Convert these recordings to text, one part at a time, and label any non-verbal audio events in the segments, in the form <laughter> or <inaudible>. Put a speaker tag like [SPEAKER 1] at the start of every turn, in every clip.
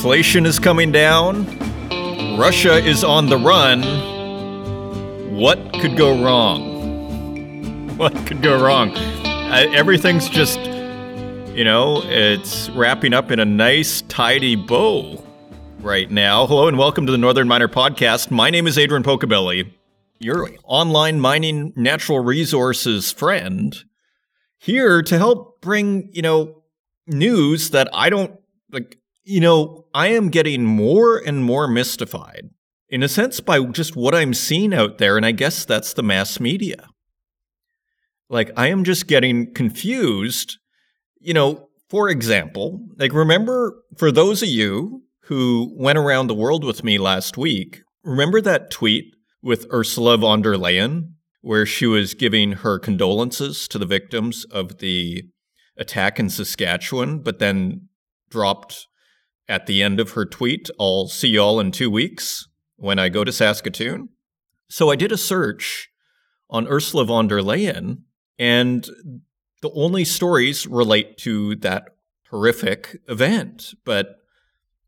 [SPEAKER 1] Inflation is coming down. Russia is on the run. What could go wrong? <laughs> What could go wrong? Uh, everything's just, you know, it's wrapping up in a nice, tidy bow right now. Hello and welcome to the Northern Miner Podcast. My name is Adrian Pocobelli, your online mining natural resources friend, here to help bring, you know, news that I don't like you know, I am getting more and more mystified, in a sense, by just what I'm seeing out there, and I guess that's the mass media. Like, I am just getting confused. You know, for example, like, remember for those of you who went around the world with me last week, remember that tweet with Ursula von der Leyen where she was giving her condolences to the victims of the attack in Saskatchewan, but then dropped at the end of her tweet, I'll see y'all in two weeks when I go to Saskatoon. So I did a search on Ursula von der Leyen, and the only stories relate to that horrific event. But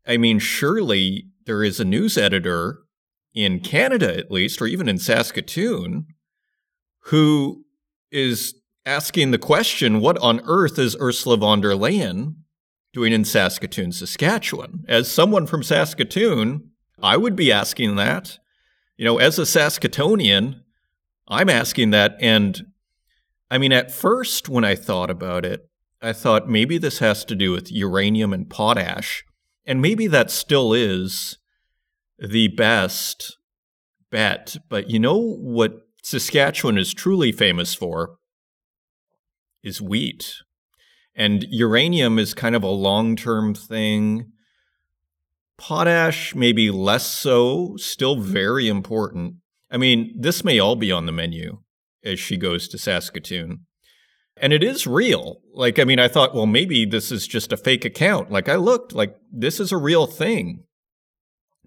[SPEAKER 1] I mean, surely there is a news editor in Canada, at least, or even in Saskatoon, who is asking the question what on earth is Ursula von der Leyen doing in Saskatoon, Saskatchewan. As someone from Saskatoon, I would be asking that. You know, as a Saskatoonian, I'm asking that. And I mean, at first, when I thought about it, I thought maybe this has to do with uranium and potash. And maybe that still is the best bet. But you know what Saskatchewan is truly famous for? Is wheat. And uranium is kind of a long term thing. Potash, maybe less so, still very important. I mean, this may all be on the menu as she goes to Saskatoon. And it is real. Like, I mean, I thought, well, maybe this is just a fake account. Like, I looked, like, this is a real thing.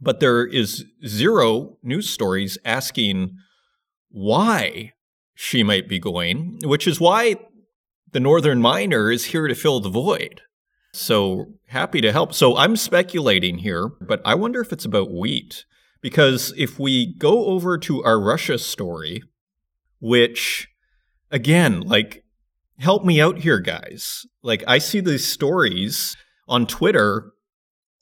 [SPEAKER 1] But there is zero news stories asking why she might be going, which is why the Northern Miner is here to fill the void. So happy to help. So I'm speculating here, but I wonder if it's about wheat. Because if we go over to our Russia story, which, again, like, help me out here, guys. Like, I see these stories on Twitter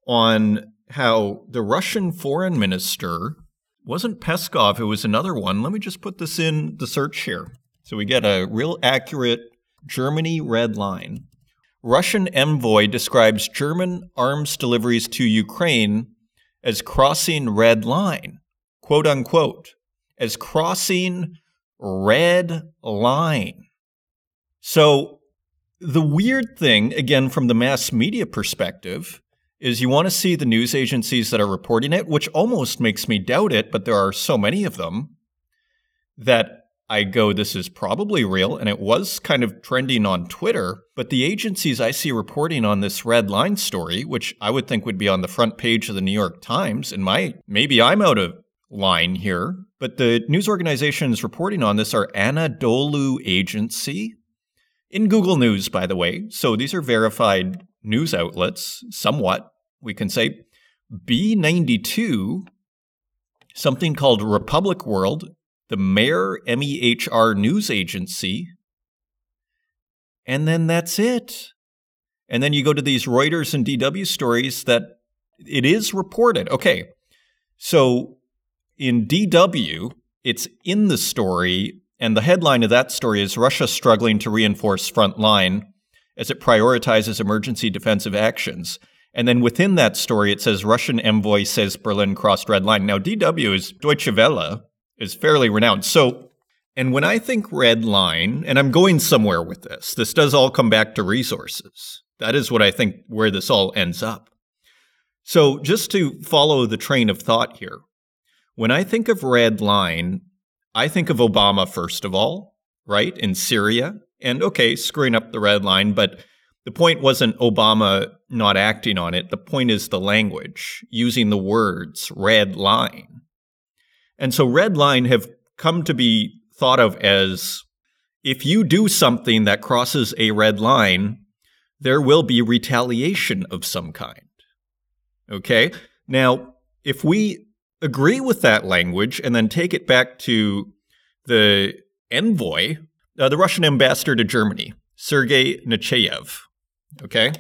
[SPEAKER 1] on how the Russian foreign minister wasn't Peskov, it was another one. Let me just put this in the search here. So we get a real accurate Germany Red Line. Russian envoy describes German arms deliveries to Ukraine as crossing red line, quote unquote, as crossing red line. So, the weird thing, again, from the mass media perspective, is you want to see the news agencies that are reporting it, which almost makes me doubt it, but there are so many of them that I go, this is probably real. And it was kind of trending on Twitter. But the agencies I see reporting on this red line story, which I would think would be on the front page of the New York Times, and my maybe I'm out of line here, but the news organizations reporting on this are Anadolu Agency in Google News, by the way. So these are verified news outlets, somewhat, we can say. B92, something called Republic World, the Mehr MEHR news agency, and then that's it. And then you go to these Reuters and DW stories that it is reported. Okay, so in DW, it's in the story, and the headline of that story is Russia struggling to reinforce front line as it prioritizes emergency defensive actions. And then within that story, it says Russian envoy says Berlin crossed red line. Now, DW is Deutsche Welle, is fairly renowned. So, and when I think red line, and I'm going somewhere with this, this does all come back to resources. That is what I think where this all ends up. So, just to follow the train of thought here, when I think of red line, I think of Obama first of all, right, in Syria. And okay, screwing up the red line, but the point wasn't Obama not acting on it. The point is the language, using the words red line. And so red line have come to be thought of as if you do something that crosses a red line, there will be retaliation of some kind. Okay. Now, if we agree with that language and then take it back to the envoy, uh, the Russian ambassador to Germany, Sergei Nechayev, okay,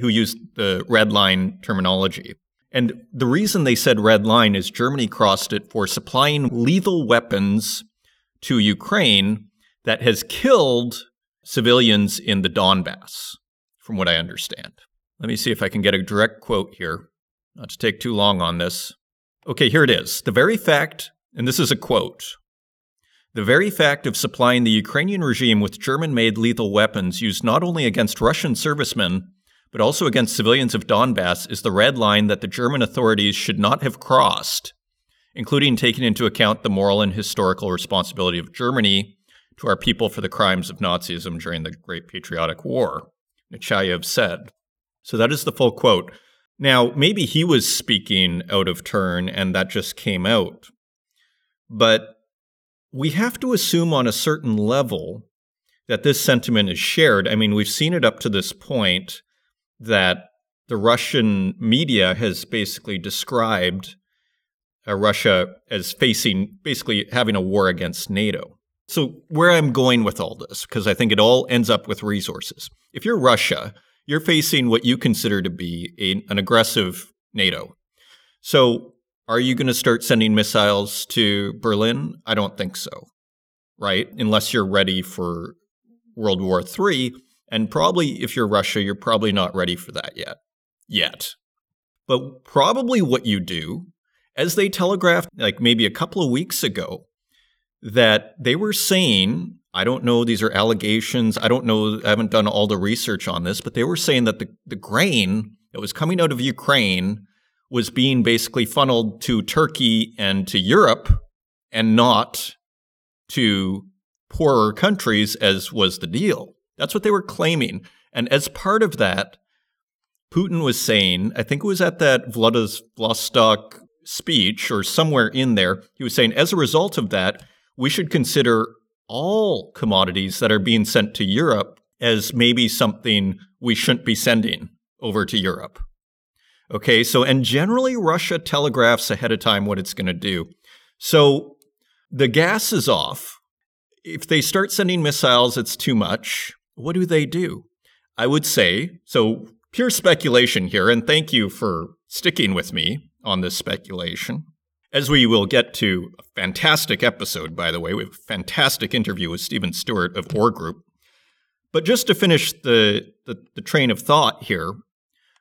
[SPEAKER 1] who used the red line terminology. And the reason they said red line is Germany crossed it for supplying lethal weapons to Ukraine that has killed civilians in the Donbass, from what I understand. Let me see if I can get a direct quote here, not to take too long on this. Okay, here it is. The very fact, and this is a quote the very fact of supplying the Ukrainian regime with German made lethal weapons used not only against Russian servicemen, but also against civilians of Donbass is the red line that the German authorities should not have crossed, including taking into account the moral and historical responsibility of Germany to our people for the crimes of Nazism during the Great Patriotic War, Nechayev said. So that is the full quote. Now, maybe he was speaking out of turn and that just came out. But we have to assume on a certain level that this sentiment is shared. I mean, we've seen it up to this point that the Russian media has basically described uh, Russia as facing basically having a war against NATO. So, where I'm going with all this, because I think it all ends up with resources. If you're Russia, you're facing what you consider to be a, an aggressive NATO. So, are you going to start sending missiles to Berlin? I don't think so, right? Unless you're ready for World War III. And probably if you're Russia, you're probably not ready for that yet. Yet. But probably what you do, as they telegraphed like maybe a couple of weeks ago, that they were saying, I don't know, these are allegations. I don't know, I haven't done all the research on this, but they were saying that the, the grain that was coming out of Ukraine was being basically funneled to Turkey and to Europe and not to poorer countries, as was the deal. That's what they were claiming. And as part of that, Putin was saying, I think it was at that Vladivostok speech or somewhere in there, he was saying, as a result of that, we should consider all commodities that are being sent to Europe as maybe something we shouldn't be sending over to Europe. Okay, so, and generally Russia telegraphs ahead of time what it's going to do. So the gas is off. If they start sending missiles, it's too much. What do they do? I would say, so pure speculation here, and thank you for sticking with me on this speculation. As we will get to a fantastic episode, by the way, we have a fantastic interview with Stephen Stewart of Ore Group. But just to finish the, the, the train of thought here,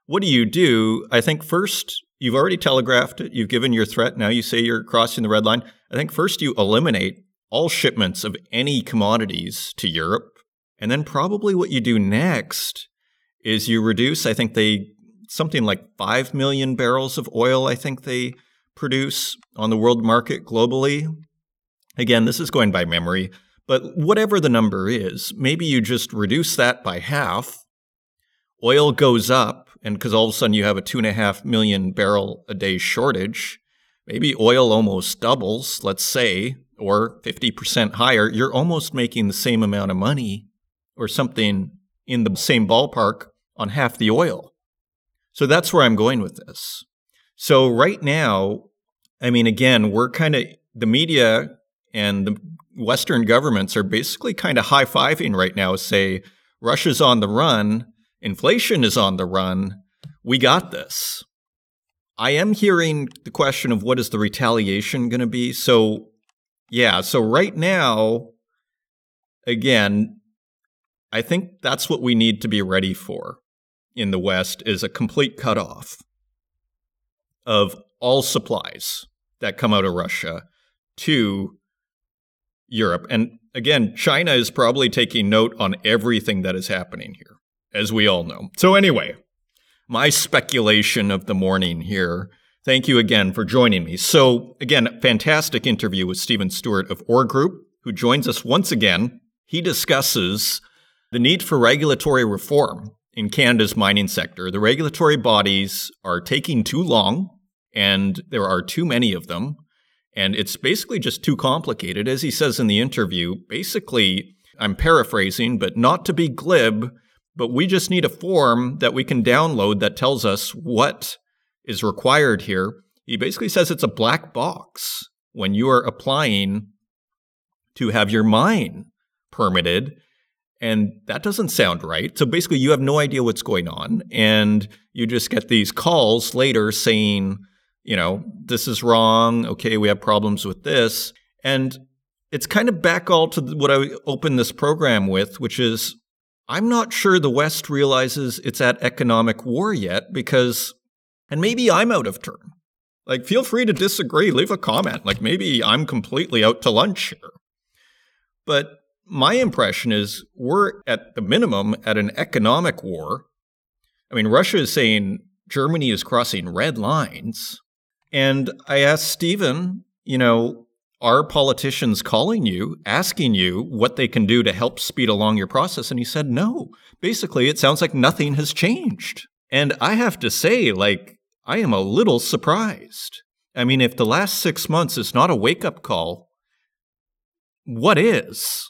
[SPEAKER 1] what do you do? I think first, you've already telegraphed it. You've given your threat. Now you say you're crossing the red line. I think first you eliminate all shipments of any commodities to Europe. And then probably what you do next is you reduce, I think they, something like 5 million barrels of oil, I think they produce on the world market globally. Again, this is going by memory, but whatever the number is, maybe you just reduce that by half. Oil goes up and because all of a sudden you have a two and a half million barrel a day shortage, maybe oil almost doubles, let's say, or 50% higher, you're almost making the same amount of money or something in the same ballpark on half the oil. So that's where I'm going with this. So right now, I mean, again, we're kind of the media and the Western governments are basically kind of high fiving right now, say Russia's on the run Inflation is on the run. We got this. I am hearing the question of what is the retaliation going to be. So, yeah, so right now, again, I think that's what we need to be ready for in the West is a complete cutoff of all supplies that come out of Russia to Europe. And again, China is probably taking note on everything that is happening here as we all know. So, anyway, my speculation of the morning here. Thank you again for joining me. So, again, fantastic interview with Stephen Stewart of Ore Group, who joins us once again. He discusses the need for regulatory reform in Canada's mining sector. The regulatory bodies are taking too long, and there are too many of them. And it's basically just too complicated. As he says in the interview, basically, I'm paraphrasing, but not to be glib, but we just need a form that we can download that tells us what is required here. He basically says it's a black box when you are applying to have your mine permitted. And that doesn't sound right. So basically, you have no idea what's going on. And you just get these calls later saying, you know, this is wrong. Okay, we have problems with this. And it's kind of back all to what I opened this program with, which is I'm not sure the West realizes it's at economic war yet because, and maybe I'm out of turn. Like, feel free to disagree, leave a comment. Like, maybe I'm completely out to lunch here. But my impression is we're at the minimum at an economic war. I mean, Russia is saying Germany is crossing red lines. And I asked Stephen, you know, are politicians calling you, asking you what they can do to help speed along your process? And he said, no. Basically, it sounds like nothing has changed. And I have to say, like, I am a little surprised. I mean, if the last six months is not a wake up call, what is?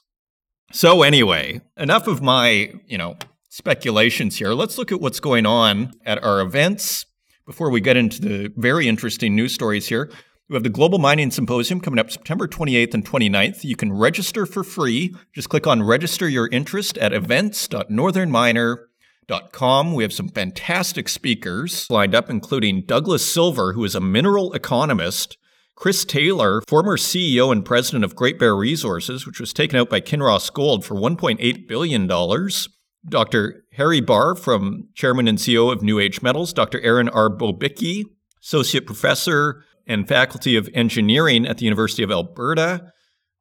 [SPEAKER 1] So, anyway, enough of my, you know, speculations here. Let's look at what's going on at our events before we get into the very interesting news stories here. We have the Global Mining Symposium coming up September 28th and 29th. You can register for free. Just click on register your interest at events.northernminer.com. We have some fantastic speakers lined up, including Douglas Silver, who is a mineral economist, Chris Taylor, former CEO and president of Great Bear Resources, which was taken out by Kinross Gold for $1.8 billion. Dr. Harry Barr, from chairman and CEO of New Age Metals, Dr. Erin R. Bobicki, associate professor and Faculty of Engineering at the University of Alberta,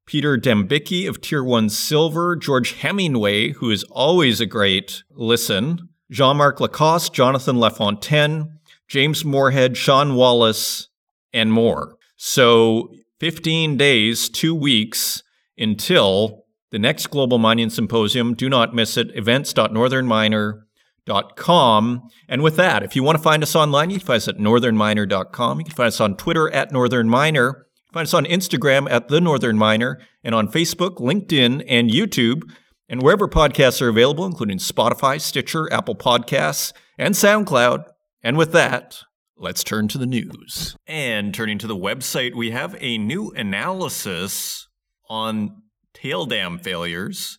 [SPEAKER 1] Peter Dembicki of Tier 1 Silver, George Hemingway, who is always a great listen, Jean Marc Lacoste, Jonathan Lafontaine, James Moorhead, Sean Wallace, and more. So 15 days, two weeks until the next Global Mining Symposium. Do not miss it. Events.northernminer.com And with that, if you want to find us online, you can find us at northernminer.com. You can find us on Twitter at northernminer. Find us on Instagram at The Northern Miner and on Facebook, LinkedIn, and YouTube, and wherever podcasts are available, including Spotify, Stitcher, Apple Podcasts, and SoundCloud. And with that, let's turn to the news. And turning to the website, we have a new analysis on tail dam failures,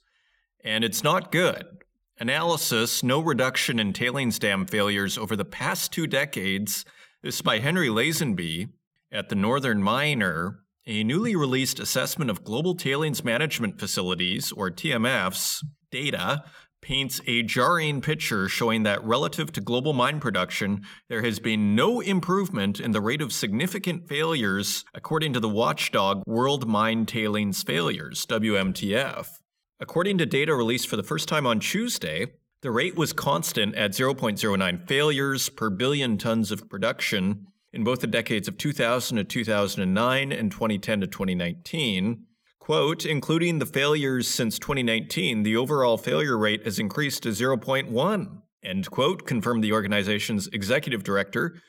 [SPEAKER 1] and it's not good. Analysis No Reduction in Tailings Dam Failures Over the Past Two Decades. This is by Henry Lazenby at the Northern Miner. A newly released assessment of global tailings management facilities, or TMFs, data paints a jarring picture showing that relative to global mine production, there has been no improvement in the rate of significant failures, according to the watchdog World Mine Tailings Failures, WMTF. According to data released for the first time on Tuesday, the rate was constant at 0.09 failures per billion tons of production in both the decades of 2000 to 2009 and 2010 to 2019. Quote, including the failures since 2019, the overall failure rate has increased to 0.1, end quote, confirmed the organization's executive director,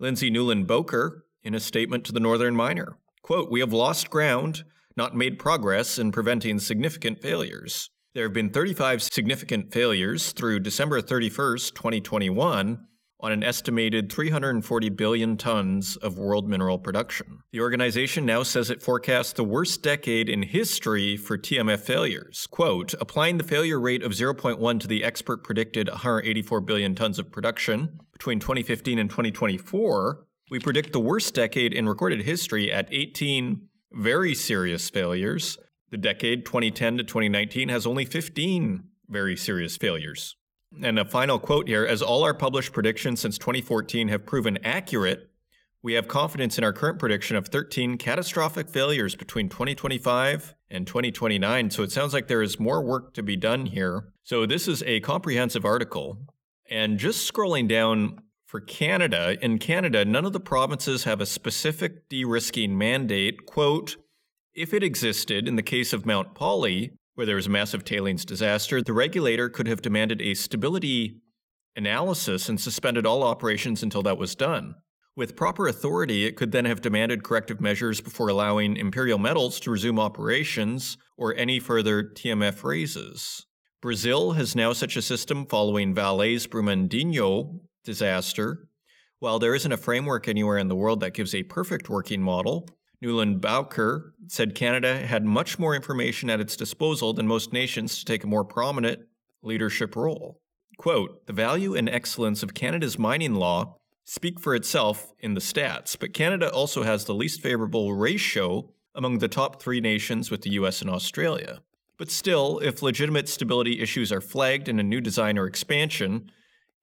[SPEAKER 1] Lindsay Newland Bowker, in a statement to the Northern Miner. Quote, we have lost ground not made progress in preventing significant failures. There have been 35 significant failures through December 31st, 2021, on an estimated 340 billion tons of world mineral production. The organization now says it forecasts the worst decade in history for TMF failures. Quote, applying the failure rate of 0.1 to the expert predicted 184 billion tons of production between 2015 and 2024, we predict the worst decade in recorded history at 18 very serious failures. The decade 2010 to 2019 has only 15 very serious failures. And a final quote here as all our published predictions since 2014 have proven accurate, we have confidence in our current prediction of 13 catastrophic failures between 2025 and 2029. So it sounds like there is more work to be done here. So this is a comprehensive article. And just scrolling down for Canada, in Canada, none of the provinces have a specific de risking mandate. Quote, if it existed in the case of Mount Polley, where there was a massive tailings disaster, the regulator could have demanded a stability analysis and suspended all operations until that was done. With proper authority, it could then have demanded corrective measures before allowing Imperial Metals to resume operations or any further TMF raises. Brazil has now such a system following Vale's Brumadinho disaster, While there isn't a framework anywhere in the world that gives a perfect working model, Newland Bowker said Canada had much more information at its disposal than most nations to take a more prominent leadership role. Quote, the value and excellence of Canada's mining law speak for itself in the stats, but Canada also has the least favorable ratio among the top three nations with the US and Australia. But still, if legitimate stability issues are flagged in a new design or expansion,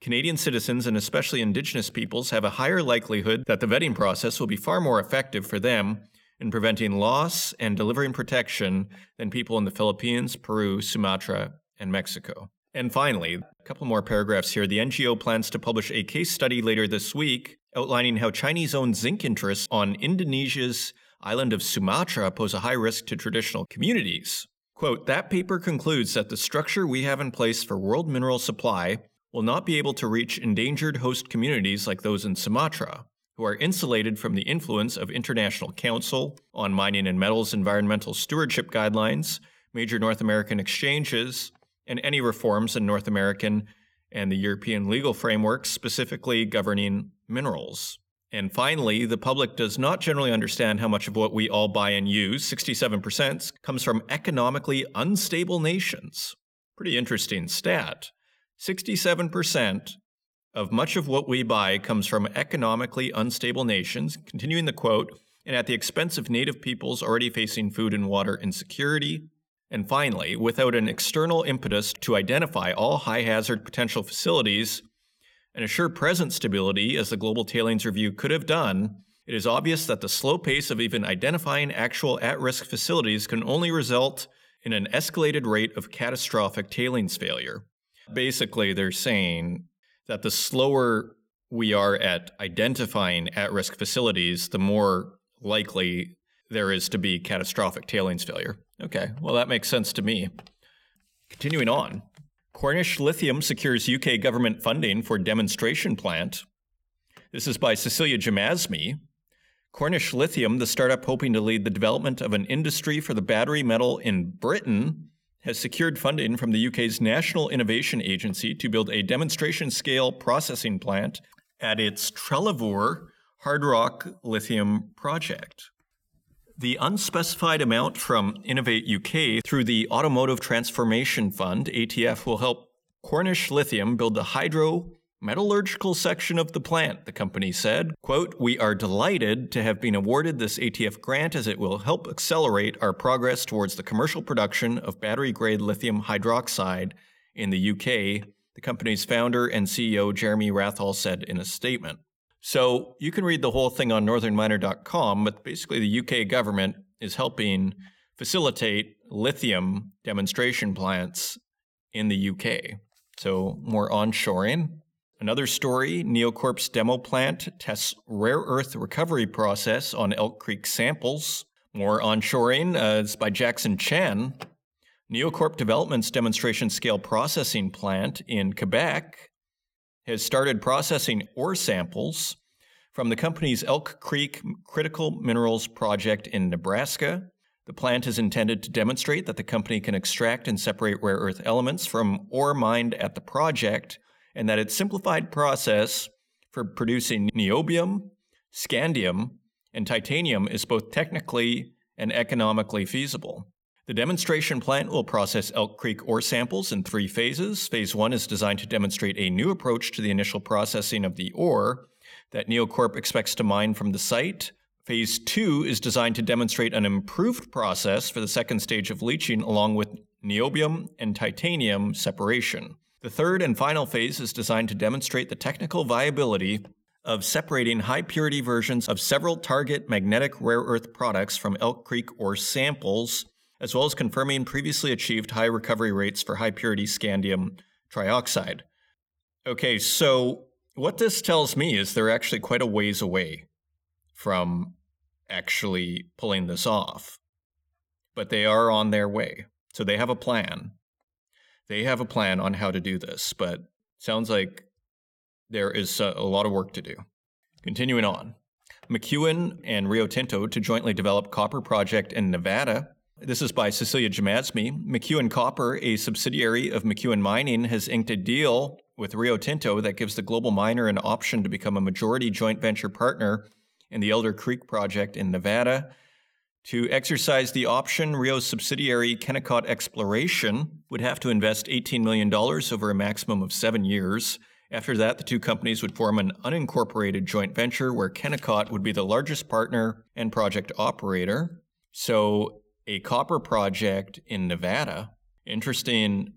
[SPEAKER 1] Canadian citizens and especially Indigenous peoples have a higher likelihood that the vetting process will be far more effective for them in preventing loss and delivering protection than people in the Philippines, Peru, Sumatra, and Mexico. And finally, a couple more paragraphs here. The NGO plans to publish a case study later this week outlining how Chinese owned zinc interests on Indonesia's island of Sumatra pose a high risk to traditional communities. Quote, that paper concludes that the structure we have in place for world mineral supply will not be able to reach endangered host communities like those in Sumatra, who are insulated from the influence of International Council on Mining and Metals Environmental Stewardship Guidelines, major North American exchanges, and any reforms in North American and the European legal frameworks specifically governing minerals. And finally, the public does not generally understand how much of what we all buy and use, 67%, comes from economically unstable nations. Pretty interesting stat. 67% of much of what we buy comes from economically unstable nations, continuing the quote, and at the expense of native peoples already facing food and water insecurity. And finally, without an external impetus to identify all high hazard potential facilities, and assure present stability as the Global Tailings Review could have done, it is obvious that the slow pace of even identifying actual at risk facilities can only result in an escalated rate of catastrophic tailings failure. Basically, they're saying that the slower we are at identifying at risk facilities, the more likely there is to be catastrophic tailings failure. Okay, well, that makes sense to me. Continuing on. Cornish Lithium secures UK government funding for demonstration plant. This is by Cecilia Jamasmie. Cornish Lithium, the startup hoping to lead the development of an industry for the battery metal in Britain, has secured funding from the UK's National Innovation Agency to build a demonstration scale processing plant at its Trelavour hard rock lithium project. The unspecified amount from Innovate UK through the Automotive Transformation Fund, ATF, will help Cornish Lithium build the hydro metallurgical section of the plant, the company said. Quote, We are delighted to have been awarded this ATF grant as it will help accelerate our progress towards the commercial production of battery grade lithium hydroxide in the UK, the company's founder and CEO Jeremy Wrathall said in a statement. So you can read the whole thing on northernminer.com, but basically the UK government is helping facilitate lithium demonstration plants in the UK. So more onshoring. Another story NioCorp's demo plant tests rare earth recovery process on Elk Creek samples. More onshoring uh, is by Jackson Chen. NioCorp Development's demonstration scale processing plant in Quebec has started processing ore samples from the company's Elk Creek Critical Minerals Project in Nebraska. The plant is intended to demonstrate that the company can extract and separate rare earth elements from ore mined at the project, and that its simplified process for producing niobium, scandium, and titanium is both technically and economically feasible. The demonstration plant will process Elk Creek ore samples in three phases. Phase one is designed to demonstrate a new approach to the initial processing of the ore that NioCorp expects to mine from the site. Phase two is designed to demonstrate an improved process for the second stage of leaching, along with niobium and titanium separation. The third and final phase is designed to demonstrate the technical viability of separating high purity versions of several target magnetic rare earth products from Elk Creek ore samples as well as confirming previously achieved high recovery rates for high purity scandium trioxide. Okay, so what this tells me is they're actually quite a ways away from actually pulling this off. But they are on their way. So they have a plan. They have a plan on how to do this, but sounds like there is a, lot of work to do. Continuing on. McEwen and Rio Tinto to jointly develop copper project in Nevada this is by Cecilia Jamasmie. McEwen Copper, a subsidiary of McEwen Mining, has inked a deal with Rio Tinto that gives the global miner an option to become a majority joint venture partner in the Elder Creek project in Nevada. To exercise the option, Rio's subsidiary Kennecott Exploration would have to invest $18 million over a maximum of seven years. After that, the two companies would form an unincorporated joint venture where Kennecott would be the largest partner and project operator. So, a copper project in Nevada. Interesting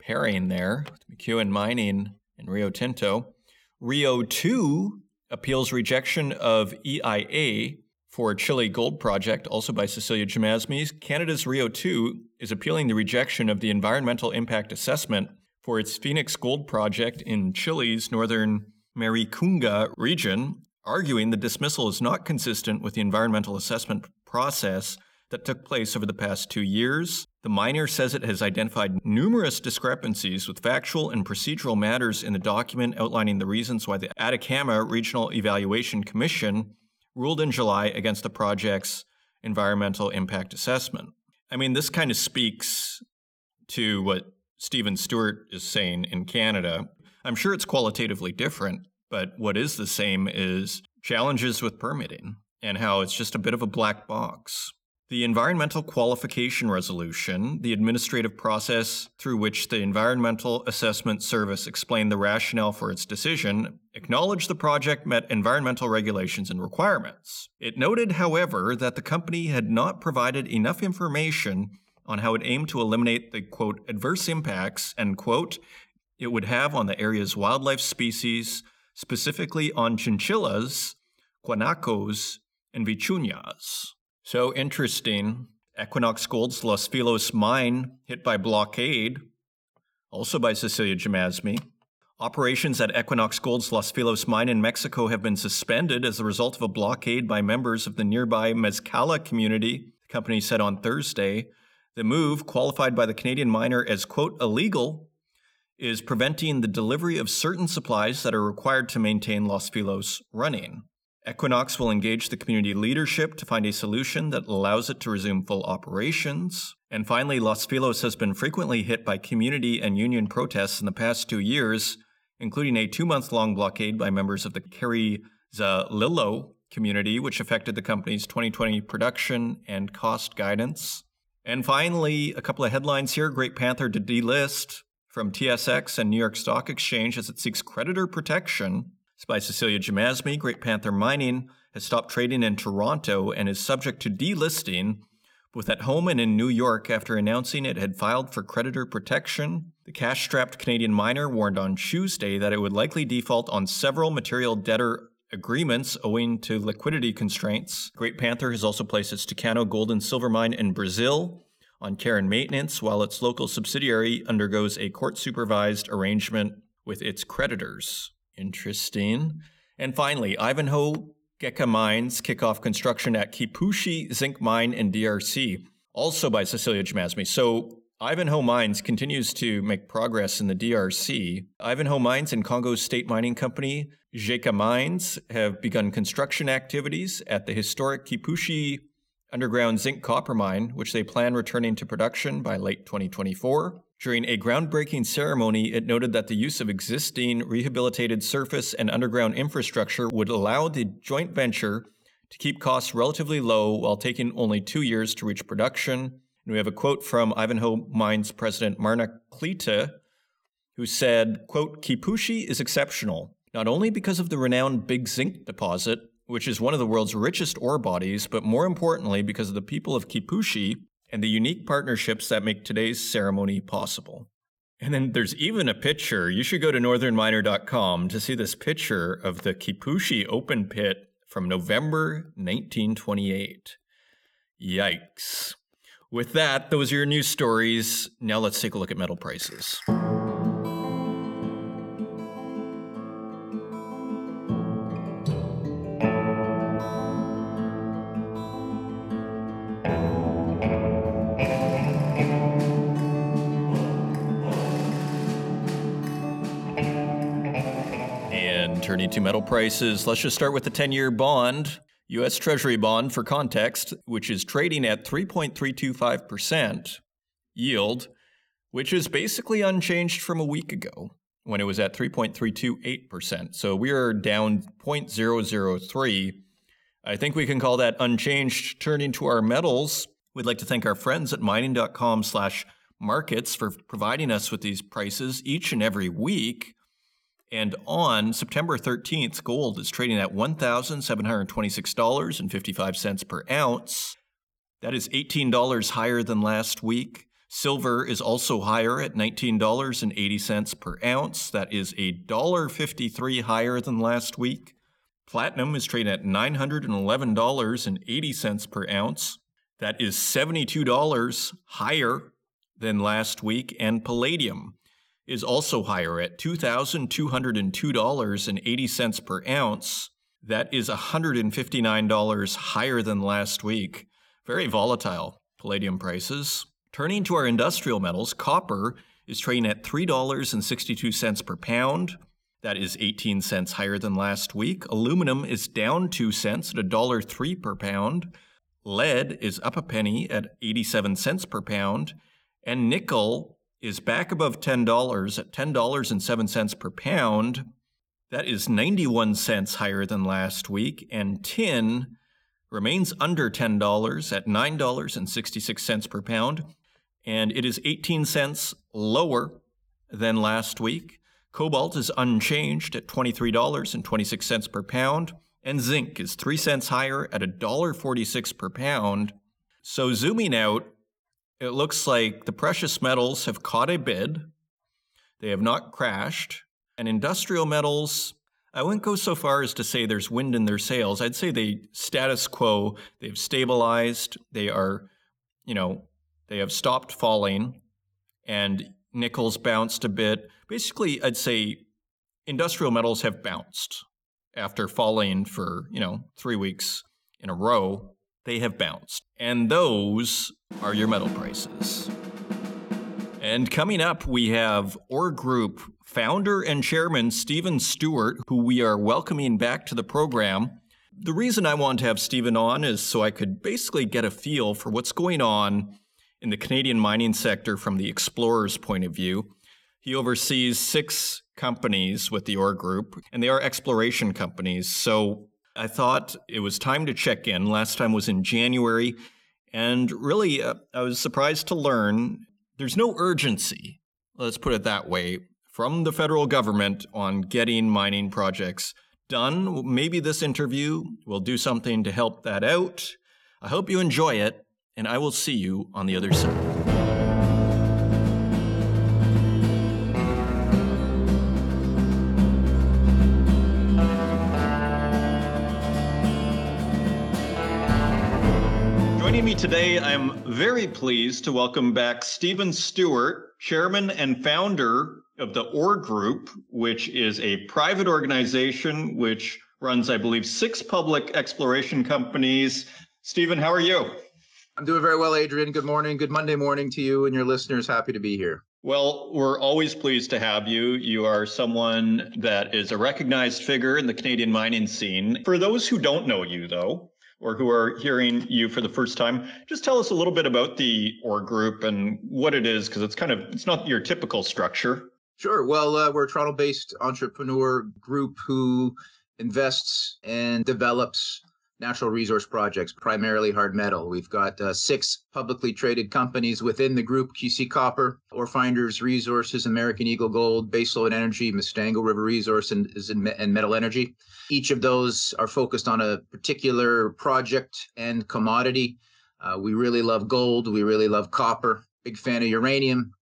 [SPEAKER 1] pairing there with McEwen Mining and Rio Tinto. Rio 2 appeals rejection of EIA for Chile Gold Project, also by Cecilia Jamasmie. Canada's Rio 2 is appealing the rejection of the environmental impact assessment for its Fenix Gold Project in Chile's northern Maricunga region, arguing the dismissal is not consistent with the environmental assessment process that took place over the past two years. The miner says it has identified numerous discrepancies with factual and procedural matters in the document outlining the reasons why the Atacama Regional Evaluation Commission ruled in July against the project's environmental impact assessment. I mean, this kind of speaks to what Stephen Stewart is saying in Canada. I'm sure it's qualitatively different, but what is the same is challenges with permitting and how it's just a bit of a black box. The Environmental Qualification Resolution, the administrative process through which the Environmental Assessment Service explained the rationale for its decision, acknowledged the project met environmental regulations and requirements. It noted, however, that the company had not provided enough information on how it aimed to eliminate the quote adverse impacts and quote it would have on the area's wildlife species, specifically on chinchillas, guanacos, and vicuñas. So interesting. Equinox Gold's Los Filos mine hit by blockade, also by Cecilia Jamasmie. Operations at Equinox Gold's Los Filos mine in Mexico have been suspended as a result of a blockade by members of the nearby Mezcala community, the company said on Thursday. The move, qualified by the Canadian miner as, quote, illegal, is preventing the delivery of certain supplies that are required to maintain Los Filos running. Equinox will engage the community leadership to find a solution that allows it to resume full operations. And finally, Los Filos has been frequently hit by community and union protests in the past two years, including a two month long blockade by members of the Carrizalillo community, which affected the company's 2020 production and cost guidance. And finally, a couple of headlines here Great Panther to delist from TSX and New York Stock Exchange as it seeks creditor protection. It's by Cecilia Jamasmie. Great Panther Mining has stopped trading in Toronto and is subject to delisting, both at home and in New York, after announcing it had filed for creditor protection. The cash strapped Canadian miner warned on Tuesday that it would likely default on several material debtor agreements owing to liquidity constraints. Great Panther has also placed its Tucano gold and silver mine in Brazil on care and maintenance, while its local subsidiary undergoes a court supervised arrangement with its creditors. Interesting. And finally, Ivanhoe Gécamines kick off construction at Kipushi Zinc Mine in DRC, also by Cecilia Jamasmie. So Ivanhoe Mines continues to make progress in the DRC. Ivanhoe Mines and Congo State Mining Company, Gécamines, have begun construction activities at the historic Kipushi underground zinc copper mine, which they plan returning to production by late 2024. During a groundbreaking ceremony, it noted that the use of existing rehabilitated surface and underground infrastructure would allow the joint venture to keep costs relatively low while taking only two years to reach production. And we have a quote from Ivanhoe Mines president Marna Cloete, who said, quote, Kipushi is exceptional, not only because of the renowned Big Zinc deposit, which is one of the world's richest ore bodies, but more importantly because of the people of Kipushi and the unique partnerships that make today's ceremony possible. And then there's even a picture. You should go to northernminer.com to see this picture of the Kipushi open pit from November 1928. Yikes. With that, those are your news stories. Now let's take a look at metal prices. To metal prices, let's just start with the 10 year bond. U.S. Treasury bond, for context, which is trading at 3.325% yield, which is basically unchanged from a week ago. when it was at 3.328%. So we are down 0.003. I think we can call that unchanged. Turning to our metals, we'd like to thank our friends at mining.com slash markets for providing us with these prices each and every week. And on September 13th, gold is trading at $1,726.55 per ounce. That is $18 higher than last week. Silver is also higher at $19.80 per ounce. That is $1.53 higher than last week. Platinum is trading at $911.80 per ounce. That is $72 higher than last week. And palladium is also higher at $2,202.80 per ounce. That is $159 higher than last week. Very volatile palladium prices. Turning to our industrial metals, copper is trading at $3.62 per pound. That is 18 cents higher than last week. Aluminum is down 2 cents at $1.03 per pound. Lead is up a penny at 87 cents per pound. And nickel is back above $10 at $10.07 per pound. That is 91 cents higher than last week. And tin remains under $10 at $9.66 per pound and it is 18 cents lower than last week. Cobalt is unchanged at $23.26 per pound, and zinc is 3 cents higher at $1.46 per pound. So, zooming out, it looks like the precious metals have caught a bid. They have not crashed. And industrial metals, I wouldn't go so far as to say there's wind in their sails. I'd say they status quo, they've stabilized, they are, you know, they have stopped falling, and nickel's bounced a bit. Basically, I'd say industrial metals have bounced after falling for, you know, three weeks in a row. They have bounced. And those are your metal prices. And coming up, we have Ore Group founder and chairman Stephen Stewart, who we are welcoming back to the program. The reason I want to have Stephen on is so I could basically get a feel for what's going on in the Canadian mining sector from the explorer's point of view. He oversees six companies with the Ore Group, and they are exploration companies. So I thought it was time to check in. Last time was in January. And really, uh, I was surprised to learn there's no urgency, let's put it that way, from the federal government on getting mining projects done. Maybe this interview will do something to help that out. I hope you enjoy it and I will see you on the other side. Joining me today, I'm very pleased to welcome back Stephen Stewart, chairman and founder of the Ore Group, which is a private organization which runs, I believe, six public exploration companies. Stephen, how are you?
[SPEAKER 2] I'm doing very well, Adrian. Good morning. Good Monday morning to you and your listeners. Happy to be here.
[SPEAKER 1] Well, we're always pleased to have you. You are someone that is a recognized figure in the Canadian mining scene. For those who don't know you, though, or who are hearing you for the first time, just tell us a little bit about the Ore group and what it is, because it's kind of it's not your typical structure.
[SPEAKER 2] Sure. Well, uh, we're a Toronto-based entrepreneur group who invests and develops natural resource projects, primarily hard metal. We've got uh, six publicly traded companies within the group QC Copper, Orefinders Resources, American Eagle Gold, Baseload Energy, Mustango River Resource, and, and Metal Energy. Each of those are focused on a particular project and commodity. Uh, we really love gold. We really love copper. Big fan of uranium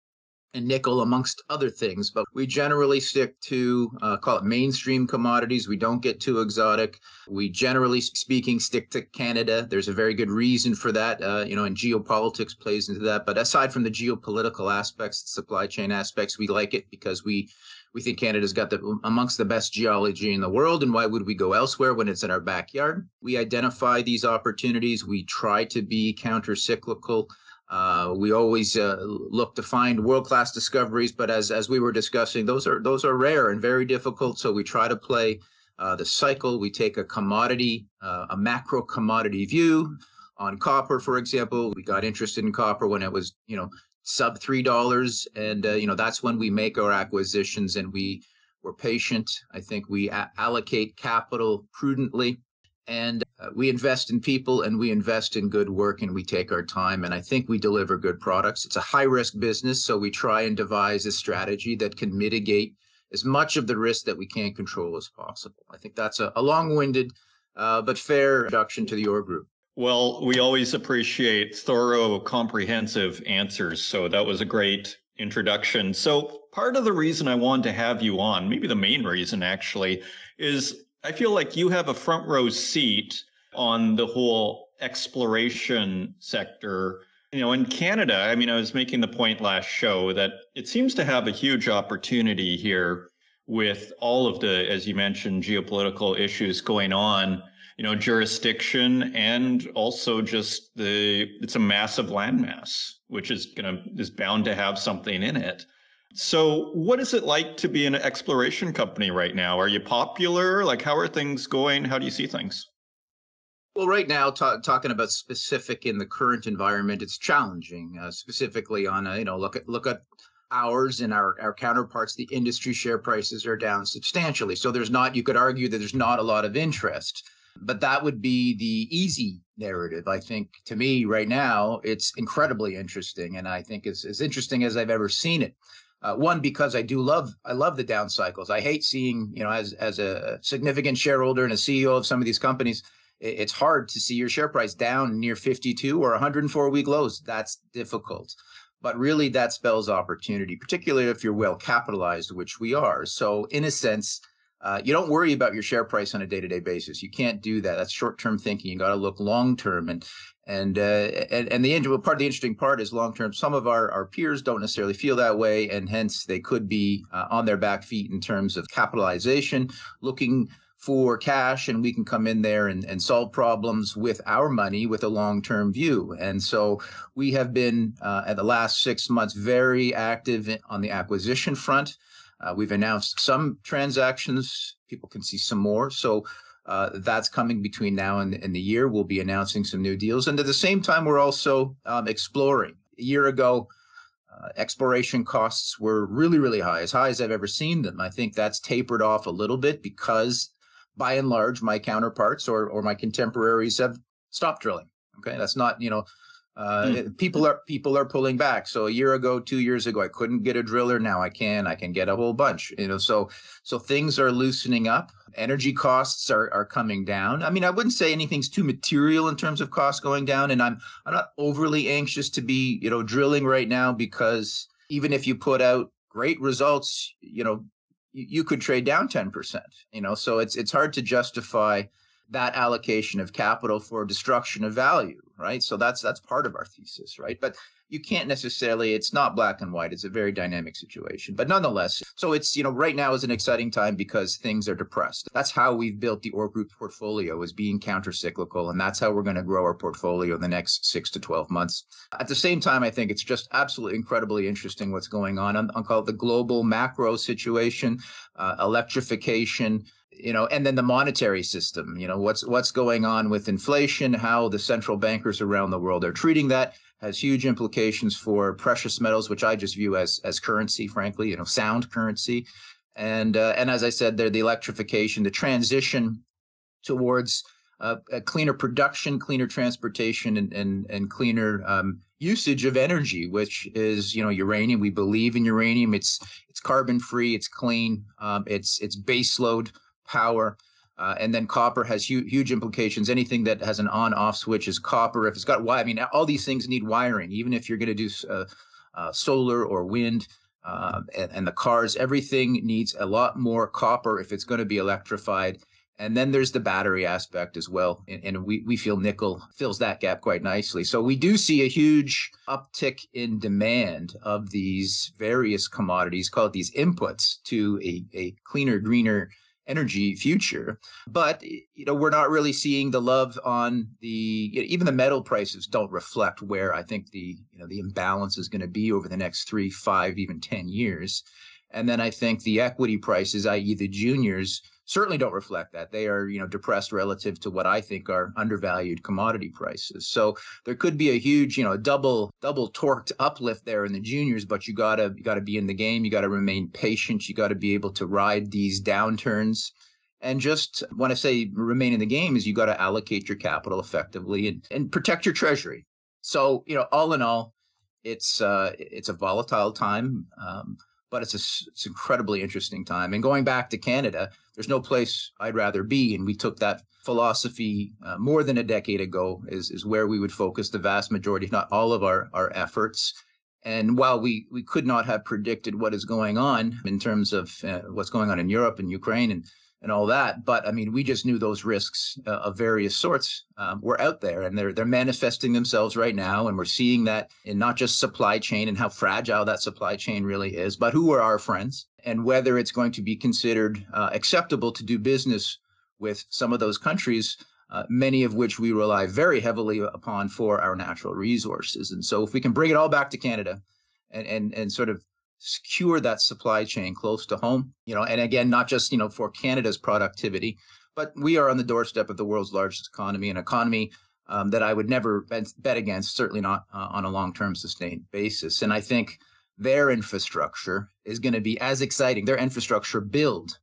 [SPEAKER 2] and nickel, amongst other things. But we generally stick to uh, call it mainstream commodities. We don't get too exotic. We generally speaking stick to Canada. There's a very good reason for that. Uh, you know, and geopolitics plays into that. But aside from the geopolitical aspects, the supply chain aspects, we like it because we we think Canada's got the amongst the best geology in the world, and why would we go elsewhere when it's in our backyard? We identify these opportunities. We try to be counter-cyclical. Uh, we always uh, look to find world-class discoveries, but as as we were discussing, those are those are rare and very difficult. So we try to play uh, the cycle. We take a commodity, uh, a macro commodity view on copper, for example. We got interested in copper when it was, you know, sub three dollars, and uh, you know that's when we make our acquisitions and we we're patient. I think we a- allocate capital prudently, and uh, we invest in people and we invest in good work and we take our time. And I think we deliver good products. It's a high risk business, so we try and devise a strategy that can mitigate as much of the risk that we can't control as possible. I think that's a, a long winded uh, but fair introduction to the Ore group.
[SPEAKER 1] Well, we always appreciate thorough, comprehensive answers. So that was a great introduction. So, part of the reason I wanted to have you on, maybe the main reason actually, is I feel like you have a front row seat on the whole exploration sector. You know, in Canada, I mean, I was making the point last show that it seems to have a huge opportunity here with all of the, as you mentioned, geopolitical issues going on you know, jurisdiction and also just the it's a massive landmass, which is gonna is bound to have something in it. So, what is it like to be an exploration company right now? Are you popular? Like, how are things going? How do you see things?
[SPEAKER 2] Well, right now, talking about specific in the current environment, it's challenging. Uh, specifically on, a, you know, look at look at ours and our, our counterparts. The industry share prices are down substantially. So there's not. You could argue that there's not a lot of interest. But that would be the easy narrative. I think to me right now, it's incredibly interesting. And I think it's as interesting as I've ever seen it. Uh, one, because I do love, I love the down cycles. I hate seeing, you know, as, as a significant shareholder and a CEO of some of these companies, it's hard to see your share price down near 52 or 104 week lows. That's difficult. But really, that spells opportunity, particularly if you're well capitalized, which we are. So, in a sense, uh, you don't worry about your share price on a day-to-day basis. You can't do that. That's short-term thinking. You got to look long-term, and and uh, and and the part of the interesting part is long-term. Some of our our peers don't necessarily feel that way, and hence they could be uh, on their back feet in terms of capitalization, looking for cash, and we can come in there and, and solve problems with our money with a long-term view. And so we have been uh, at the last six months very active on the acquisition front. Uh, we've announced some transactions. People can see some more. So uh, that's coming between now and, and, the year. We'll be announcing some new deals. And at the same time, we're also um, exploring. A year ago, uh, exploration costs were really, really high, as high as I've ever seen them. I think that's tapered off a little bit because, by and large, my counterparts or, or my contemporaries have stopped drilling. Okay, that's not, you know, uh, mm. People are people are pulling back. So a year ago, two years ago, I couldn't get a driller. Now I can. I can get a whole bunch. You know, so so things are loosening up. Energy costs are are coming down. I mean, I wouldn't say anything's too material in terms of costs going down. And I'm I'm not overly anxious to be you know drilling right now because even if you put out great results, you know, you, you could trade down ten percent. You know, so it's it's hard to justify that allocation of capital for destruction of value right? So that's that's part of our thesis right? But you can't necessarily it's not black and white. It's a very dynamic situation. But nonetheless so it's you know right now is an exciting time because things are depressed. That's how we've built the Ore group portfolio is being counter-cyclical. And that's how we're going to grow our portfolio in the next six to 12 months. At the same time i think it's just absolutely incredibly interesting what's going on. On, on called the global macro situation uh, electrification you know and then the monetary system you know what's what's going on with inflation how the central bankers around the world are treating that has huge implications for precious metals which i just view as as currency frankly you know sound currency. And uh, and as i said there the electrification the transition towards uh, a cleaner production cleaner transportation and and, and cleaner um, usage of energy which is you know uranium. We believe in uranium. It's it's carbon free it's clean. Um, it's it's base load power. Uh, and then copper has hu- huge implications. Anything that has an on-off switch is copper. If it's got wire, I mean, all these things need wiring. Even if you're going to do uh, uh, solar or wind, uh, and, and, the cars, everything needs a lot more copper if it's going to be electrified. And then there's the battery aspect as well. And, and, we, we feel nickel fills that gap quite nicely. So we do see a huge uptick in demand of these various commodities, call it these inputs to a, a cleaner, greener energy future. But you know, we're not really seeing the love on the you know, even the metal prices don't reflect where I think the you know the imbalance is going to be over the next three, five, even ten years. And then I think the equity prices, i.e., the juniors, certainly don't reflect that. They are, you know, depressed relative to what I think are undervalued commodity prices. So there could be a huge, you know, double double torqued uplift there in the juniors, but you gotta you gotta be in the game. You gotta remain patient. You gotta be able to ride these downturns. And just when I say remain in the game is you got to allocate your capital effectively and, and protect your treasury. So, you know, all in all, it's uh, it's a volatile time. Um, but it's a, it's incredibly interesting time. And going back to Canada, there's no place I'd rather be. And we took that philosophy uh, more than a decade ago is, is where we would focus the vast majority, if not all of our, our efforts. And while we, we could not have predicted what is going on in terms of uh, what's going on in Europe and Ukraine and and all that. But I mean, we just knew those risks uh, of various sorts um, were out there, and they're they're manifesting themselves right now, and we're seeing that in not just supply chain and how fragile that supply chain really is, but who are our friends, and whether it's going to be considered uh, acceptable to do business with some of those countries. Uh, many of which we rely very heavily upon for our natural resources. And so, if we can bring it all back to Canada and, and, and sort of secure that supply chain close to home you know and again not just you know for canada's productivity but we are on the doorstep of the world's largest economy an economy um, that i would never bet against certainly not uh, on a long-term sustained basis and i think their infrastructure is going to be as exciting their infrastructure build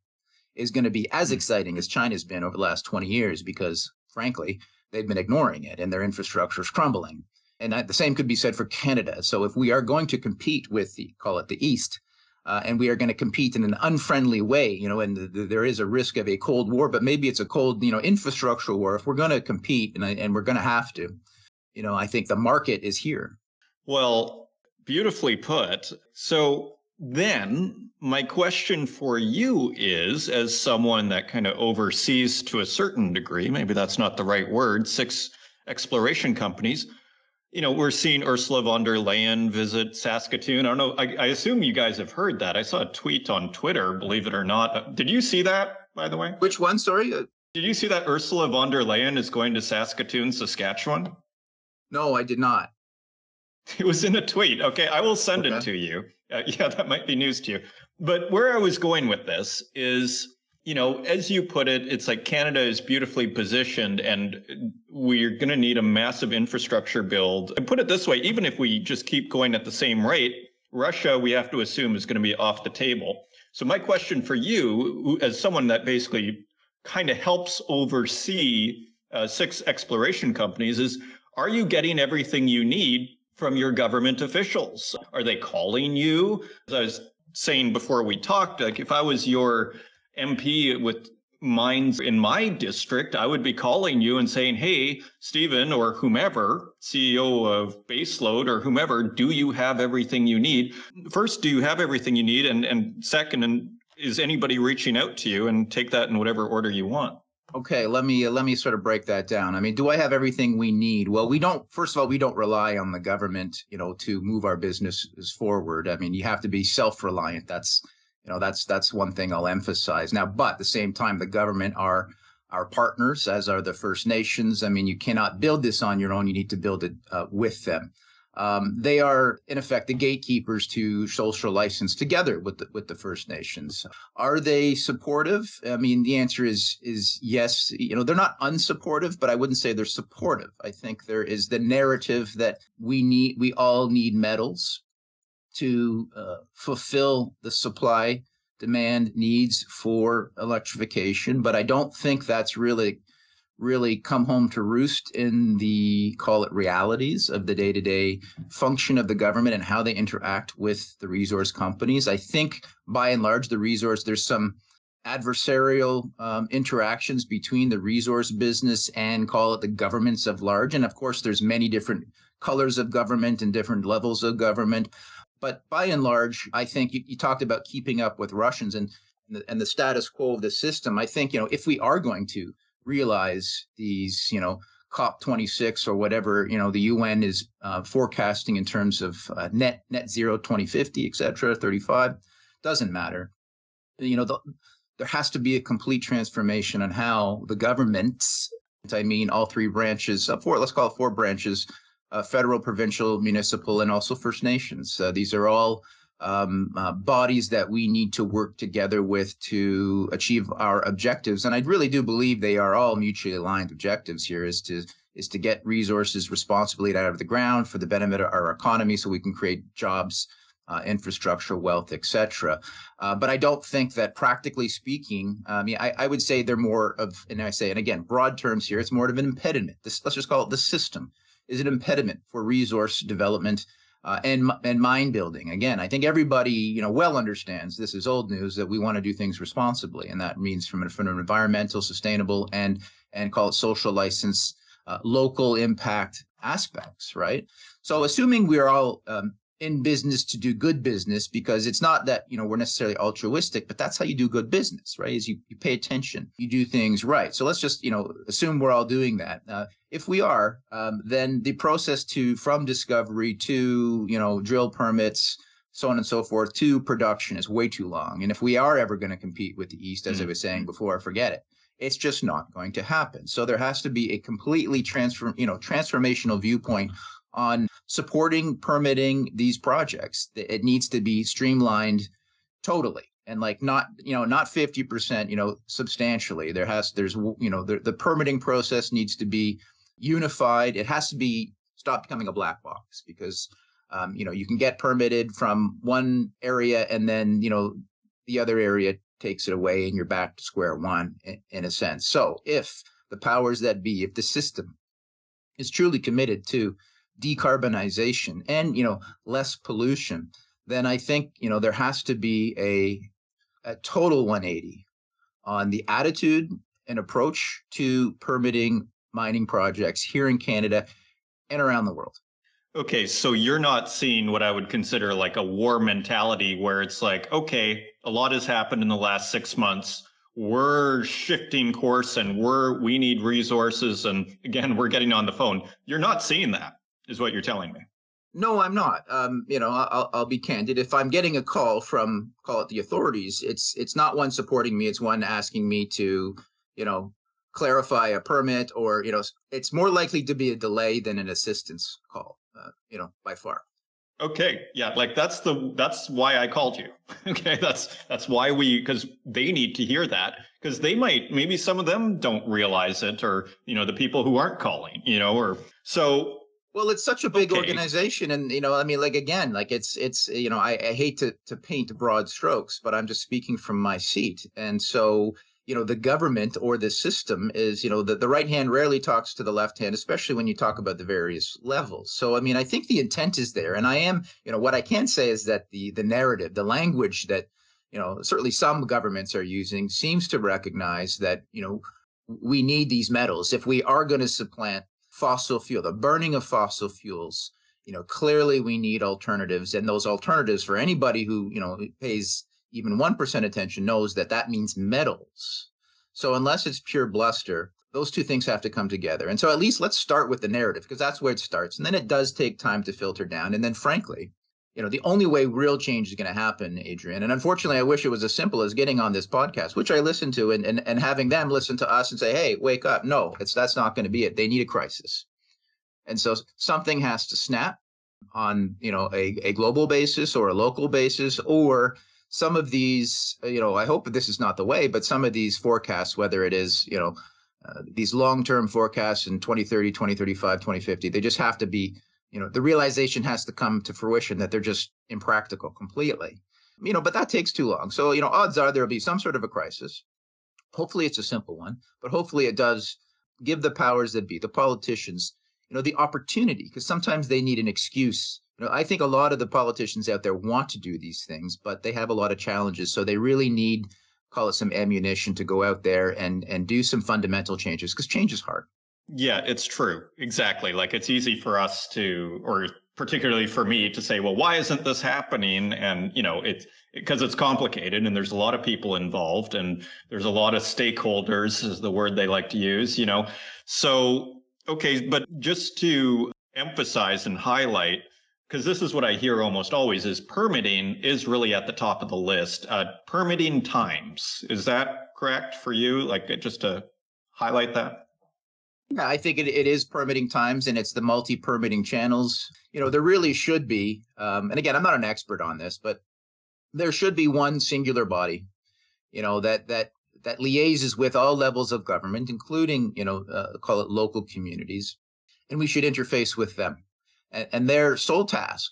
[SPEAKER 2] is going to be as hmm. exciting as china's been over the last 20 years because frankly they've been ignoring it and their infrastructure is crumbling and the same could be said for Canada. So if we are going to compete with the call it the East, uh, and we are going to compete in an unfriendly way, you know, and the, the, there is a risk of a cold war, but maybe it's a cold, you know, infrastructural war. If we're going to compete, and, and we're going to have to, you know, I think the market is here.
[SPEAKER 1] Well, beautifully put. So then my question for you is as someone that kind of oversees to a certain degree, maybe that's not the right word, six exploration companies you know, we're seeing Ursula von der Leyen visit Saskatoon. I don't know. I, I, assume you guys have heard that. I saw a tweet on Twitter, believe it or not. Uh, did you see that, by the way?
[SPEAKER 2] Which one? Sorry. Uh,
[SPEAKER 1] did you see that Ursula von der Leyen is going to Saskatoon, Saskatchewan?
[SPEAKER 2] No, I did not. <laughs>
[SPEAKER 1] It was in a tweet. Okay, I will send okay. it to you. Uh, <laughs> yeah, that might be news to you. But where I was going with this is you know, as you put it, it's like Canada is beautifully positioned and we're going to need a massive infrastructure build. And put it this way, even if we just keep going at the same rate, Russia, we have to assume, is going to be off the table. So, my question for you, as someone that basically kind of helps oversee uh, six exploration companies, is are you getting everything you need from your government officials? Are they calling you? As I was saying before we talked, like if I was your MP with mines in my district, I would be calling you and saying, Hey, Stephen or whomever, CEO of Baseload or whomever, do you have everything you need? First, do you have everything you need? And, and second, and is anybody reaching out to you and take that in whatever order you want?
[SPEAKER 2] Okay, let me let me sort of break that down. I mean, do I have everything we need? Well, we don't. First of all, we don't rely on the government, you know, to move our businesses forward. I mean, you have to be self-reliant. That's you know, that's that's one thing I'll emphasize. Now, but at the same time, the government are our partners, as are the First Nations. I mean, you cannot build this on your own. You need to build it uh, with them. Um, they are, in effect, the gatekeepers to social license together with the, with the First Nations. Are they supportive? I mean, the answer is is yes. You know, they're not unsupportive, but I wouldn't say they're supportive. I think there is the narrative that we need, we all need metals to uh, fulfill the supply demand needs for electrification, but I don't think that's really really come home to roost in the call it realities of the day-to-day function of the government and how they interact with the resource companies. I think by and large the resource there's some adversarial um, interactions between the resource business and call it the governments of large and of course there's many different colors of government and different levels of government but by and large, I think you, you talked about keeping up with Russians and and the, and the status quo of the system. I think you know if we are going to realize these, you know, COP 26 or whatever you know the UN is uh, forecasting in terms of uh, net net zero 2050, et cetera, 35 doesn't matter. You know, the, there has to be a complete transformation on how the governments, I mean, all three branches, uh, four, let's call it four branches, uh, federal, provincial, municipal, and also First Nations. Uh, these are all um, uh, bodies that we need to work together with to achieve our objectives. And I really do believe they are all mutually aligned objectives here is to is to get resources responsibly out of the ground for the benefit of our economy so we can create jobs uh, infrastructure, wealth, etc. Uh, but I don't think that, practically speaking, I mean, I, I, would say they're more of, and I say, and again, broad terms here, it's more of an impediment. This, let's just call it the system is an impediment for resource development uh, and and mind building. Again, I think everybody you know well understands this is old news that we want to do things responsibly, and that means from, from an environmental, sustainable, and and call it social license, uh, local impact aspects, right? So, assuming we are all um, in business to do good business because it's not that you know we're necessarily altruistic but that's how you do good business right is you, you pay attention. You do things right. So let's just you know assume we're all doing that. Uh, if we are um, then the process to from discovery to you know drill permits so on and so forth to production is way too long. And if we are ever going to compete with the east as mm-hmm. i was saying before forget it. It's just not going to happen. So there has to be a completely transform you know transformational viewpoint on supporting permitting these projects. It needs to be streamlined totally and like not you know not 50% you know substantially. There has there's you know the, the permitting process needs to be unified. It has to be stop becoming a black box because um, you know you can get permitted from one area and then you know the other area takes it away and you're back to square one in, in a sense. So if the powers that be if the system is truly committed to decarbonization and you know less pollution then i think you know there has to be a a total 180 on the attitude and approach to permitting mining projects here in canada and around the world.
[SPEAKER 1] Okay so you're not seeing what i would consider like a war mentality where it's like okay a lot has happened in the last 6 months. We're shifting course and we're we need resources and again we're getting on the phone. You're not seeing that is what you're telling me.
[SPEAKER 2] No, I'm not. Um, you know, I'll, I'll be candid. If I'm getting a call from, call it the authorities, it's it's not one supporting me. It's one asking me to, you know, clarify a permit, or you know, it's more likely to be a delay than an assistance call. Uh, you know, by far.
[SPEAKER 1] Okay, yeah, like that's the that's why I called you. <laughs> okay, that's that's why we because they need to hear that because they might maybe some of them don't realize it, or you know, the people who aren't calling, you know, or so
[SPEAKER 2] well, it's such a big okay. organization, and you know, I mean, like again, like it's it's you know, I, I hate to to paint broad strokes, but I'm just speaking from my seat, and so you know, the government or the system is you know, the the right hand rarely talks to the left hand, especially when you talk about the various levels. So, I mean, I think the intent is there, and I am, you know, what I can say is that the the narrative, the language that you know, certainly some governments are using seems to recognize that you know we need these metals if we are going to supplant fossil fuel, the burning of fossil fuels. You know, clearly we need alternatives, and those alternatives for anybody who you know pays even one percent attention knows that that means metals. So unless it's pure bluster, those two things have to come together. And so at least let's start with the narrative because that's where it starts, and then it does take time to filter down. And then, frankly, you know, the only way real change is going to happen, Adrian, and unfortunately, I wish it was as simple as getting on this podcast, which I listen to, and, and, and having them listen to us and say, hey, wake up. No, it's that's not going to be it. They need a crisis. And so something has to snap on, you know, a, a global basis or a local basis, or some of these, you know, I hope this is not the way, but some of these forecasts, whether it is, you know, uh, these long-term forecasts in 2030, 2035, 2050, they just have to be you know the realization has to come to fruition that they're just impractical completely you know but that takes too long. So you know odds are there'll be some sort of a crisis. Hopefully it's a simple one but hopefully it does give the powers that be the politicians you know the opportunity because sometimes they need an excuse. You know i think a lot of the politicians out there want to do these things but they have a lot of challenges so they really need call it some ammunition to go out there and and do some fundamental changes because change is hard
[SPEAKER 1] yeah, it's true. Exactly. Like it's easy for us to, or particularly for me to say, well, why isn't this happening? And, you know, it's because it's complicated and there's a lot of people involved and there's a lot of stakeholders is the word they like to use, you know. So, okay, but just to emphasize and highlight, because this is what I hear almost always is permitting is really at the top of the list. Uh, permitting times. Is that correct for you? Like just to highlight that?
[SPEAKER 2] Yeah, I think it, it is permitting times and it's the multi permitting channels. You know, there really should be, um, and again, I'm not an expert on this, but there should be one singular body, you know, that that that liaises with all levels of government, including, you know, uh, call it local communities, and we should interface with them. And, and their sole task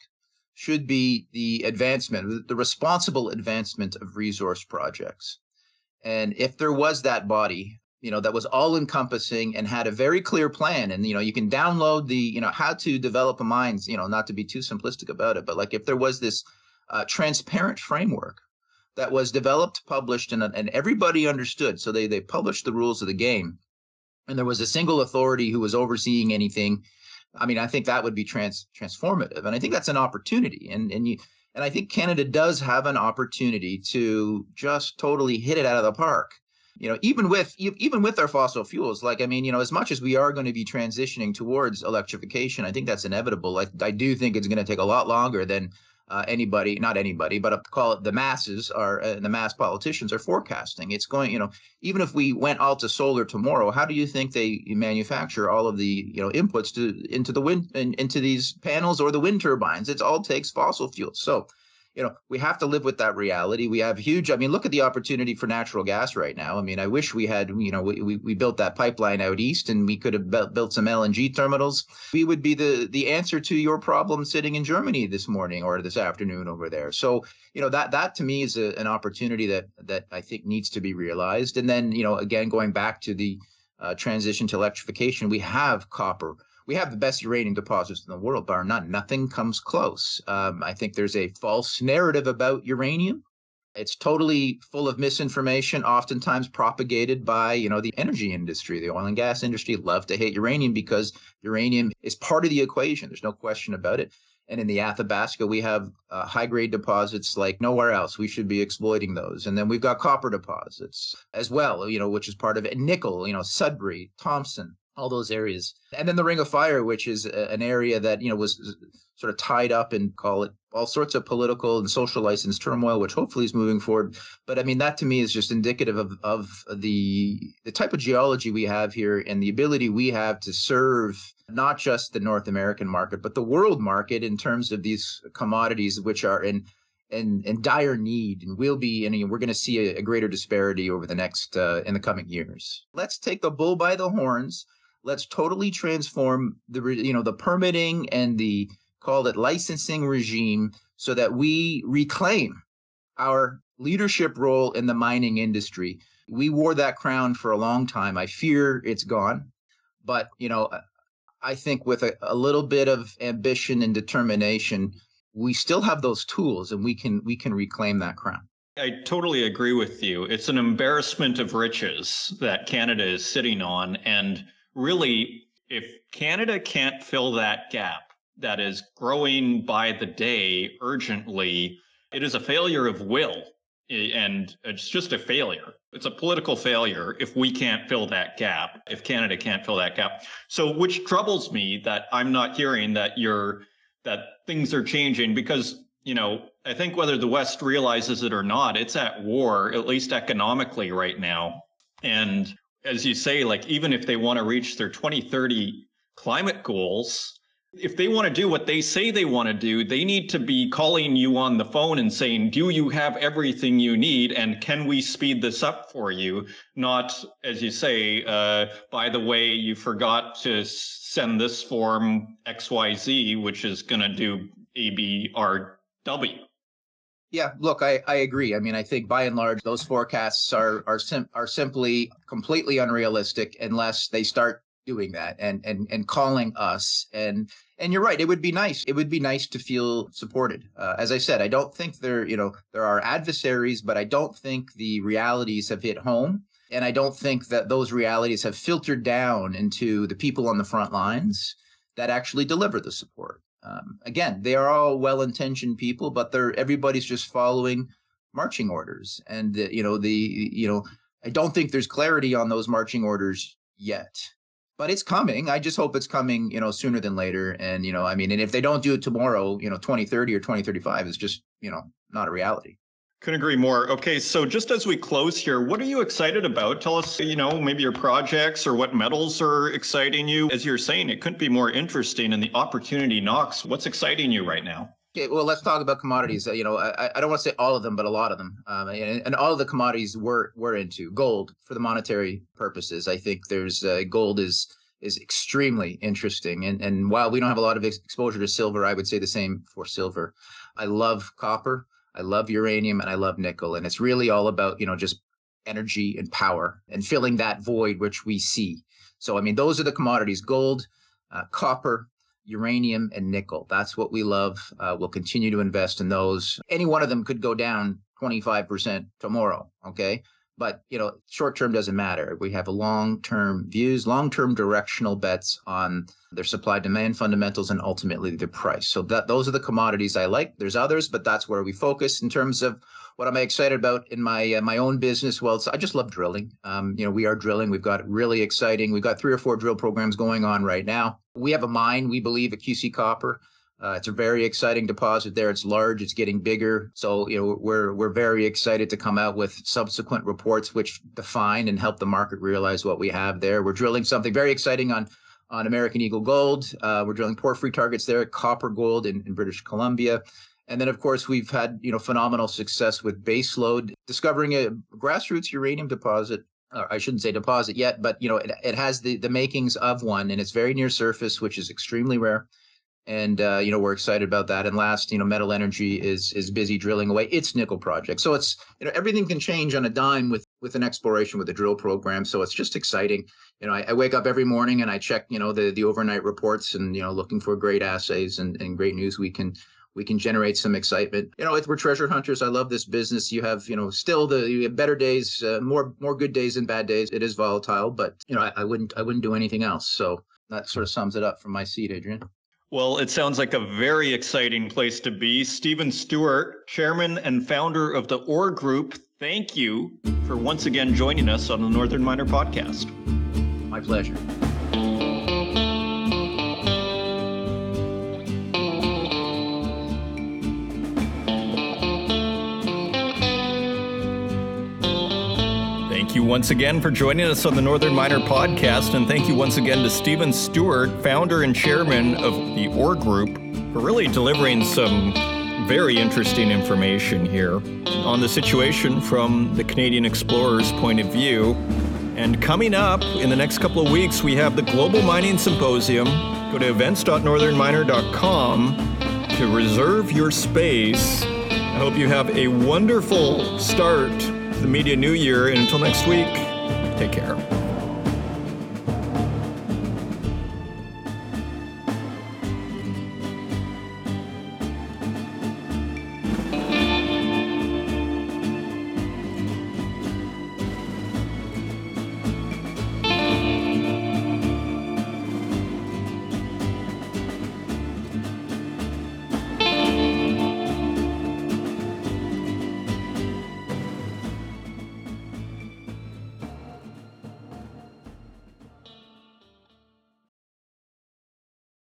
[SPEAKER 2] should be the advancement, the responsible advancement of resource projects. And if there was that body, you know, that was all encompassing and had a very clear plan, and you know, you can download the, you know, how to develop a mind, you know, not to be too simplistic about it, but like if there was this uh, transparent framework that was developed, published, and, and everybody understood. So they they published the rules of the game, and there was a single authority who was overseeing anything. I mean, I think that would be trans transformative, and I think that's an opportunity. And and you and I think Canada does have an opportunity to just totally hit it out of the park. You know, even with even with our fossil fuels, like I mean, you know, as much as we are going to be transitioning towards electrification, I think that's inevitable. Like I do think it's going to take a lot longer than uh, anybody, not anybody, but call it the masses are uh, the mass politicians are forecasting. It's going, you know, even if we went all to solar tomorrow, how do you think they manufacture all of the you know inputs to into the wind in, into these panels or the wind turbines? It all takes fossil fuels. So you know, we have to live with that reality. We have huge, I mean, look at the opportunity for natural gas right now. I mean, I wish we had, you know, we, we, we built that pipeline out east and we could have built some LNG terminals. We would be the, the answer to your problem sitting in Germany this morning or this afternoon over there. So, you know, that, that to me is a, an opportunity that, that I think needs to be realized. And then, you know, again, going back to the uh, transition to electrification, we have copper we have the best uranium deposits in the world, bar none. Nothing comes close. Um, I think there's a false narrative about uranium. It's totally full of misinformation, oftentimes propagated by, you know, the energy industry. The oil and gas industry love to hate uranium because uranium is part of the equation. There's no question about it. And in the Athabasca, we have uh, high grade deposits like nowhere else. We should be exploiting those. And then we've got copper deposits as well, you know, which is part of it. Nickel, you know, Sudbury, Thompson, all those areas. And then the Ring of Fire, which is a, an area that, you know, was sort of tied up and call it, all sorts of political and social license turmoil, which hopefully is moving forward. But I mean, that to me is just indicative of, of the, the type of geology we have here and the ability we have to serve not just the North American market, but the world market in terms of these commodities, which are in in, in dire need and will be and we're going to see a, a, greater disparity over the next uh, in the coming years let's take the bull by the horns let's totally transform the you know the permitting and the call it licensing regime so that we reclaim our leadership role in the mining industry. We wore that crown for a long time. I fear it's gone. But, you know, I think with a, a little bit of ambition and determination, we still have those tools and we can we can reclaim that crown.
[SPEAKER 1] I totally agree with you. It's an embarrassment of riches that Canada is sitting on and really, if Canada can't fill that gap that is growing by the day urgently, it is a failure of will. And it's just a failure. It's a political failure if we can't fill that gap, if Canada can't fill that gap. So, which troubles me that I'm not hearing that you're, that things are changing because, you know, I think whether the West realizes it or not, it's at war, at least economically right now. And as you say, like even if they want to reach their 2030 climate goals, if they want to do what they say they want to do, they need to be calling you on the phone and saying, Do you have everything you need? And can we speed this up for you? Not, as you say, uh, by the way, you forgot to send this form XYZ, which is going to do ABRW.
[SPEAKER 2] Yeah, look, I, I agree. I mean, I think by and large, those forecasts are are sim- are simply completely unrealistic unless they start doing that and and and calling us. And and you're right it would be nice it would be nice to feel supported. Uh, as i said i don't think there you know there are adversaries but i don't think the realities have hit home. And i don't think that those realities have filtered down into the people on the front lines that actually deliver the support um, again, they are all well-intentioned people, but they're everybody's just following marching orders, and you know the you know I don't think there's clarity on those marching orders yet, but it's coming. I just hope it's coming, you know, sooner than later. And you know, I mean, and if they don't do it tomorrow, you know, 2030 or 2035 is just you know not a reality.
[SPEAKER 1] Couldn't agree more. Okay, so just as we close here, what are you excited about? Tell us, you know, maybe your projects or what metals are exciting you. As you're saying, it couldn't be more interesting and the opportunity knocks. What's exciting you right now?
[SPEAKER 2] Okay, well, let's talk about commodities. Uh, you know, I, I don't want to say all of them, but a lot of them, um, and, and, all of the commodities we're we're into. Gold for the monetary purposes. I think there's uh, gold is is extremely interesting, and and while we don't have a lot of ex- exposure to silver, I would say the same for silver. I love copper, I love uranium, and I love nickel, and it's really all about you know just energy and power and filling that void which we see. So I mean, those are the commodities: gold, uh, copper, uranium and nickel. That's what we love. Uh, we'll continue to invest in those. Any one of them could go down 25% tomorrow. Okay. But, you know, short term doesn't matter. We have long term views, long term directional bets on their supply demand fundamentals and ultimately the price. So that those are the commodities I like. There's others, but that's where we focus in terms of what am I excited about in my uh, my own business? Well, I just love drilling. Um, you know, we are drilling. We've got really exciting. We've got three or four drill programs going on right now. We have a mine. We believe at QC Copper uh, it's a very exciting deposit there. It's large. It's getting bigger. So you know we're we're very excited to come out with subsequent reports which define and help the market realize what we have there. We're drilling something very exciting on on American Eagle Gold. Uh, we're drilling porphyry targets there, copper gold in, in British Columbia. And then, of course, we've had you know phenomenal success with baseload, discovering a grassroots uranium deposit. I shouldn't say deposit yet, but you know it, it has the the makings of one, and it's very near surface, which is extremely rare and uh, you know we're excited about that. And last, you know, Metal Energy is is busy drilling away its nickel project. So it's you know everything can change on a dime with with an exploration with the drill program. So it's just exciting. You know, I, I, wake up every morning and I check you know the the overnight reports and you know looking for great assays and and great news we can we can generate some excitement. You know, we're treasure hunters. I love this business. You have, you know, still the you have better days, uh, more more good days than bad days. It is volatile, but you know, I, I wouldn't I wouldn't do anything else. So that sort of sums it up from my seat, Adrian.
[SPEAKER 1] Well, it sounds like a very exciting place to be. Stephen Stewart, chairman and founder of the Ore Group, thank you for once again joining us on the Northern Miner podcast.
[SPEAKER 2] My pleasure.
[SPEAKER 1] Once again for joining us on the Northern Miner podcast, and thank you once again to Stephen Stewart, founder and chairman of the Ore Group, for really delivering some very interesting information here on the situation from the Canadian explorer's point of view. And coming up in the next couple of weeks, we have the Global Mining Symposium. Go to events.northernminer.com to reserve your space. I hope you have a wonderful start the Media New Year. And until next week, take care.